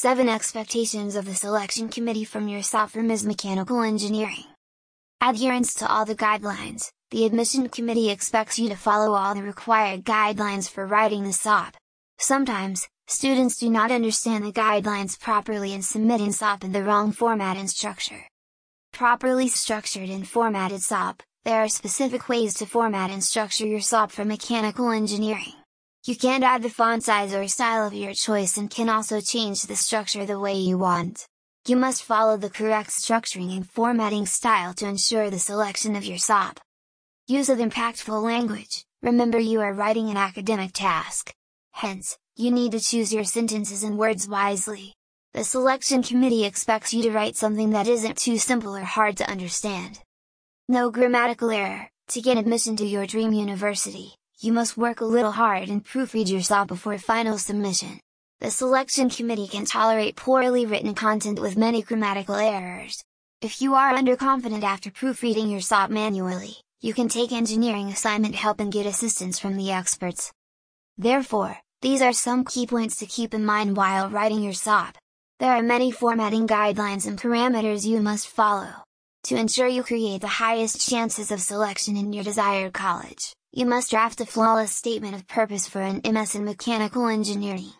7 Expectations of the Selection Committee from your SOP MS Mechanical Engineering Adherence to all the guidelines, the admission committee expects you to follow all the required guidelines for writing the SOP. Sometimes, students do not understand the guidelines properly and submit in SOP in the wrong format and structure. Properly structured and formatted SOP, there are specific ways to format and structure your SOP for mechanical engineering. You can add the font size or style of your choice and can also change the structure the way you want. You must follow the correct structuring and formatting style to ensure the selection of your SOP. Use of impactful language, remember you are writing an academic task. Hence, you need to choose your sentences and words wisely. The selection committee expects you to write something that isn't too simple or hard to understand. No grammatical error, to get admission to your dream university you must work a little hard and proofread your SOP before final submission. The selection committee can tolerate poorly written content with many grammatical errors. If you are underconfident after proofreading your SOP manually, you can take engineering assignment help and get assistance from the experts. Therefore, these are some key points to keep in mind while writing your SOP. There are many formatting guidelines and parameters you must follow. To ensure you create the highest chances of selection in your desired college, you must draft a flawless statement of purpose for an MS in mechanical engineering.